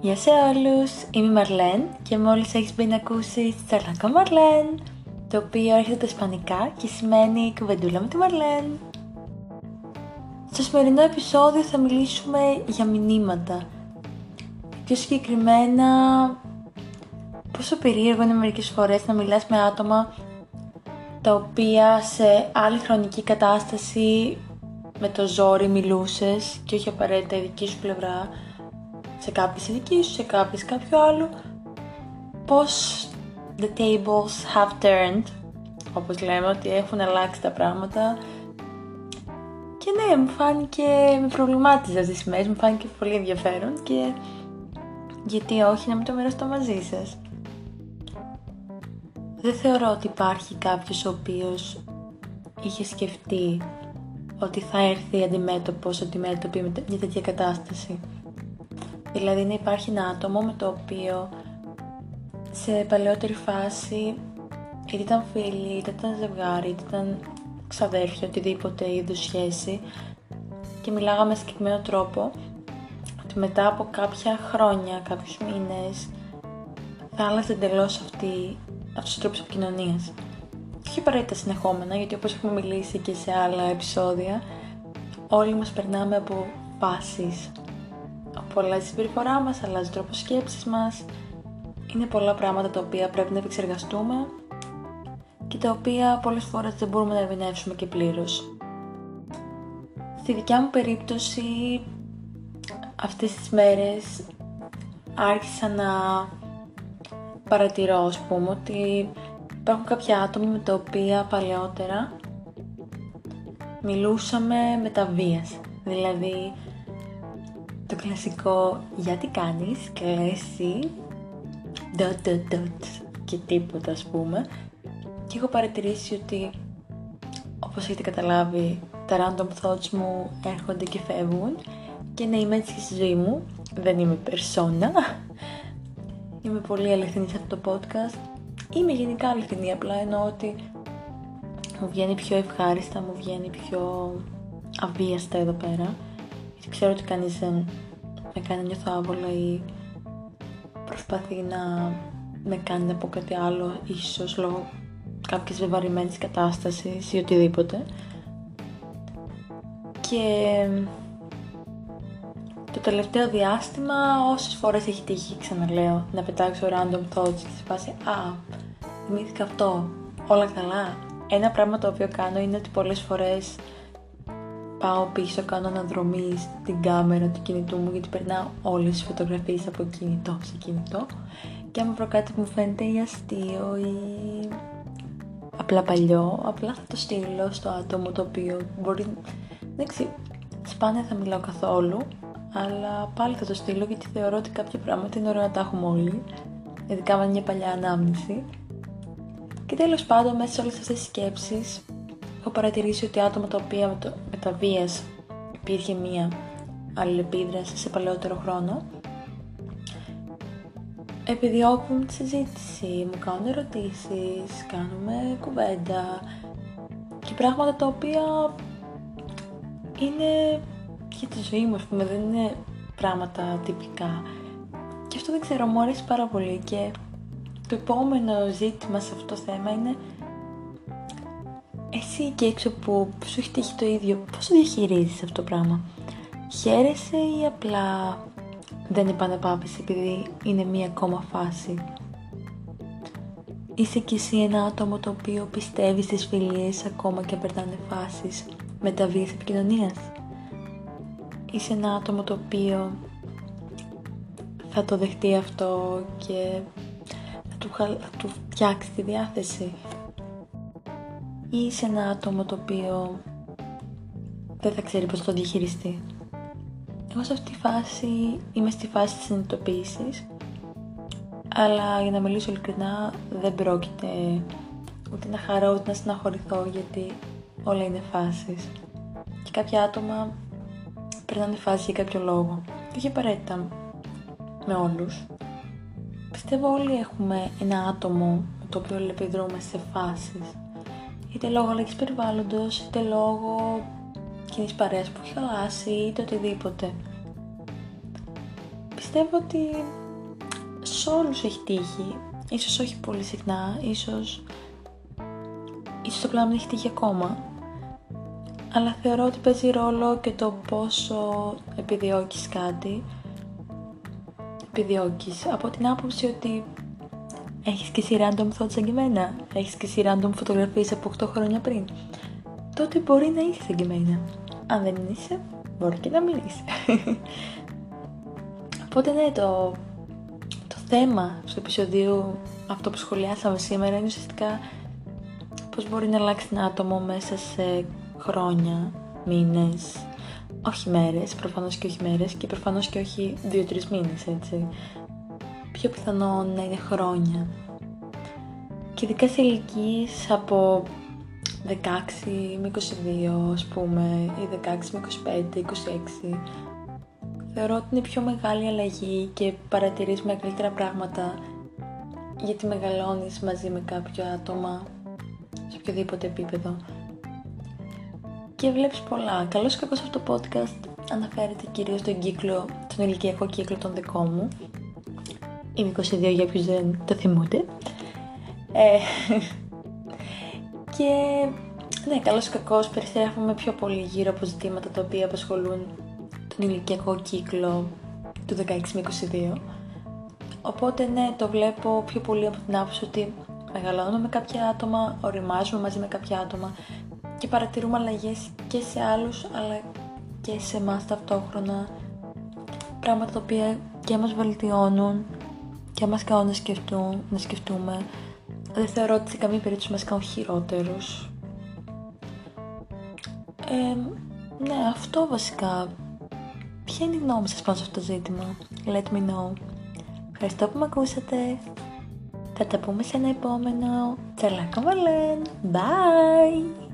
Γεια σε όλους, είμαι η Μαρλέν και μόλις έχεις μπει να ακούσεις Τσαρλακό Μαρλέν το οποίο έρχεται τα ισπανικά και σημαίνει κουβεντούλα με τη Μαρλέν. Στο σημερινό επεισόδιο θα μιλήσουμε για μηνύματα. Πιο συγκεκριμένα πόσο περίεργο είναι μερικές φορές να μιλάς με άτομα τα οποία σε άλλη χρονική κατάσταση με το ζόρι μιλούσες και όχι απαραίτητα η δική σου πλευρά σε κάποιες η δική σου, σε κάποιες κάποιο άλλο πως the tables have turned όπως λέμε ότι έχουν αλλάξει τα πράγματα και ναι, μου φάνηκε, με προβλημάτιζες αυτές τις μέρες, μου φάνηκε πολύ ενδιαφέρον και γιατί όχι να μην το μοιραστώ μαζί σας. Δεν θεωρώ ότι υπάρχει κάποιος ο οποίος είχε σκεφτεί ότι θα έρθει αντιμέτωπος, αντιμέτωπη με μια τέτοια κατάσταση. Δηλαδή να υπάρχει ένα άτομο με το οποίο σε παλαιότερη φάση είτε ήταν φίλοι, είτε ήταν ζευγάρι, είτε ήταν ξαδέρφια, οτιδήποτε είδους σχέση και μιλάγαμε σε συγκεκριμένο τρόπο ότι μετά από κάποια χρόνια, κάποιους μήνες θα άλλαζε εντελώς αυτή αυτός ο τρόπος επικοινωνίας. Και όχι απαραίτητα συνεχόμενα, γιατί όπως έχουμε μιλήσει και σε άλλα επεισόδια, όλοι μας περνάμε από φάσεις. Από αλλάζει η συμπεριφορά μας, αλλάζει ο τρόπος σκέψης μας. Είναι πολλά πράγματα τα οποία πρέπει να επεξεργαστούμε και τα οποία πολλές φορές δεν μπορούμε να ερμηνεύσουμε και πλήρως. Στη δικιά μου περίπτωση, αυτές τις μέρες άρχισα να παρατηρώ, ας πούμε, ότι υπάρχουν κάποια άτομα με τα οποία παλαιότερα μιλούσαμε με τα βίας. Δηλαδή, το κλασικό «Γιατί κάνεις» και εσύ «dot dot dot» και τίποτα ας πούμε. Και έχω παρατηρήσει ότι, όπως έχετε καταλάβει, τα random thoughts μου έρχονται και φεύγουν και να είμαι έτσι στη ζωή μου. Δεν είμαι περσόνα. Είμαι πολύ αληθινή σε αυτό το podcast. Είμαι γενικά αληθινή, απλά εννοώ ότι μου βγαίνει πιο ευχάριστα, μου βγαίνει πιο αβίαστα εδώ πέρα. Γιατί ξέρω ότι κανείς δεν με κάνει να νιώθω άβολα ή προσπαθεί να με κάνει να πω κάτι άλλο, ίσως λόγω κάποιες βεβαρημένης κατάστασης ή οτιδήποτε. Και το τελευταίο διάστημα όσες φορές έχει τύχει, ξαναλέω, να πετάξω random thoughts και σε φάση «Α, θυμήθηκα αυτό, όλα καλά». Ένα πράγμα το οποίο κάνω είναι ότι πολλές φορές πάω πίσω, κάνω αναδρομή στην κάμερα του κινητού μου γιατί περνάω όλες τις φωτογραφίες από κινητό σε κινητό. Και άμα βρω κάτι που μου φαίνεται ή αστείο ή απλά παλιό, απλά θα το στείλω στο άτομο το οποίο μπορεί, δεν ξέρω, σπάνια θα μιλάω καθόλου αλλά πάλι θα το στείλω γιατί θεωρώ ότι κάποια πράγματα είναι ωραία να τα έχουμε όλοι ειδικά με μια παλιά ανάμνηση. Και τέλος πάντων μέσα σε όλες αυτές τις σκέψεις έχω παρατηρήσει ότι άτομα τα οποία με, το, με τα βίας υπήρχε μία αλληλεπίδραση σε παλαιότερο χρόνο επιδιώκουν τη συζήτηση, μου κάνουν ερωτήσεις, κάνουμε κουβέντα και πράγματα τα οποία είναι για τη ζωή μου, ας πούμε, δεν είναι πράγματα τυπικά. Και αυτό δεν ξέρω, μου αρέσει πάρα πολύ και το επόμενο ζήτημα σε αυτό το θέμα είναι εσύ εκεί έξω που σου έχει τύχει το ίδιο, πώς το διαχειρίζεις αυτό το πράγμα; Χαίρεσαι ή απλά δεν επανεπάβεις επειδή είναι μία ακόμα φάση; Είσαι κι εσύ ένα άτομο το οποίο πιστεύει στις φιλίες ακόμα και περνάνε φάσεις μεταβίας επικοινωνίας; Είσαι ένα άτομο το οποίο θα το δεχτεί αυτό και θα του, θα του φτιάξει τη διάθεση; Ή είσαι ένα άτομο το οποίο δεν θα ξέρει πώς το διαχειριστεί. Εγώ σε αυτή τη φάση είμαι στη φάση της συνειδητοποίησης αλλά για να μιλήσω ειλικρινά δεν πρόκειται ούτε να χαρώ ούτε να συναχωρηθώ γιατί όλα είναι φάσεις. Και κάποια άτομα περνάνε φάση για κάποιο λόγο. Όχι απαραίτητα με όλους. Πιστεύω όλοι έχουμε ένα άτομο με το οποίο επιδρούμε σε φάσεις είτε λόγω αλλαγής περιβάλλοντος είτε λόγω κοινής παρέας που έχει χαλάσει είτε οτιδήποτε πιστεύω ότι σε όλους έχει τύχει. Ίσως όχι πολύ συχνά, ίσως, ίσως το πλάνο έχει τύχει ακόμα. Αλλά θεωρώ ότι παίζει ρόλο και το πόσο επιδιώκεις κάτι. Επιδιώκεις από την άποψη ότι έχεις και εσύ random thoughts εγκυμένα; Έχεις και εσύ random φωτογραφίες από 8 χρόνια πριν; Τότε μπορεί να είσαι εγκυμένα. Αν δεν είσαι, μπορεί και να μην είσαι. Οπότε ναι, το, το θέμα στο επεισόδιο αυτό που σχολιάσαμε σήμερα είναι ουσιαστικά πώς μπορεί να αλλάξει ένα άτομο μέσα σε χρόνια, μήνες, όχι μέρες, προφανώς και όχι μέρες και προφανώς και όχι δύο-τρεις μήνες, έτσι. Πιο πιθανό να είναι χρόνια. Και ειδικά σε ηλικίες από 16 με 22 ας πούμε ή 16 με 25, 26 θεωρώ ότι είναι πιο μεγάλη αλλαγή και παρατηρείς μεγαλύτερα πράγματα γιατί μεγαλώνεις μαζί με κάποιο άτομα σε οποιοδήποτε επίπεδο και βλέπεις πολλά. Καλώς και αυτό το podcast αναφέρεται κυρίως στον κύκλο, τον ηλικιακό κύκλο των δικών μου. Είμαι 22 για ποιους δεν το θυμούνται. Ε, και ναι, καλώς ή κακώς περιστρέφουμε πιο πολύ γύρω από ζητήματα τα οποία απασχολούν τον ηλικιακό κύκλο του 16 με 22. Οπότε ναι, το βλέπω πιο πολύ από την άποψη ότι μεγαλώνουμε με κάποια άτομα, οριμάζουμε μαζί με κάποια άτομα και παρατηρούμε αλλαγές και σε άλλους αλλά και σε εμάς ταυτόχρονα πράγματα τα οποία και μας βελτιώνουν και μας κάνουν να, σκεφτούν, να σκεφτούμε δεν θεωρώ ότι σε καμία περίπτωση μας κάνουν χειρότερους ε, ναι αυτό βασικά ποια είναι η γνώμη σας πάνω σε αυτό το ζήτημα; Let me know ευχαριστώ που με ακούσατε θα τα πούμε σε ένα επόμενο. Τσαλάκα Βαλέν. Bye!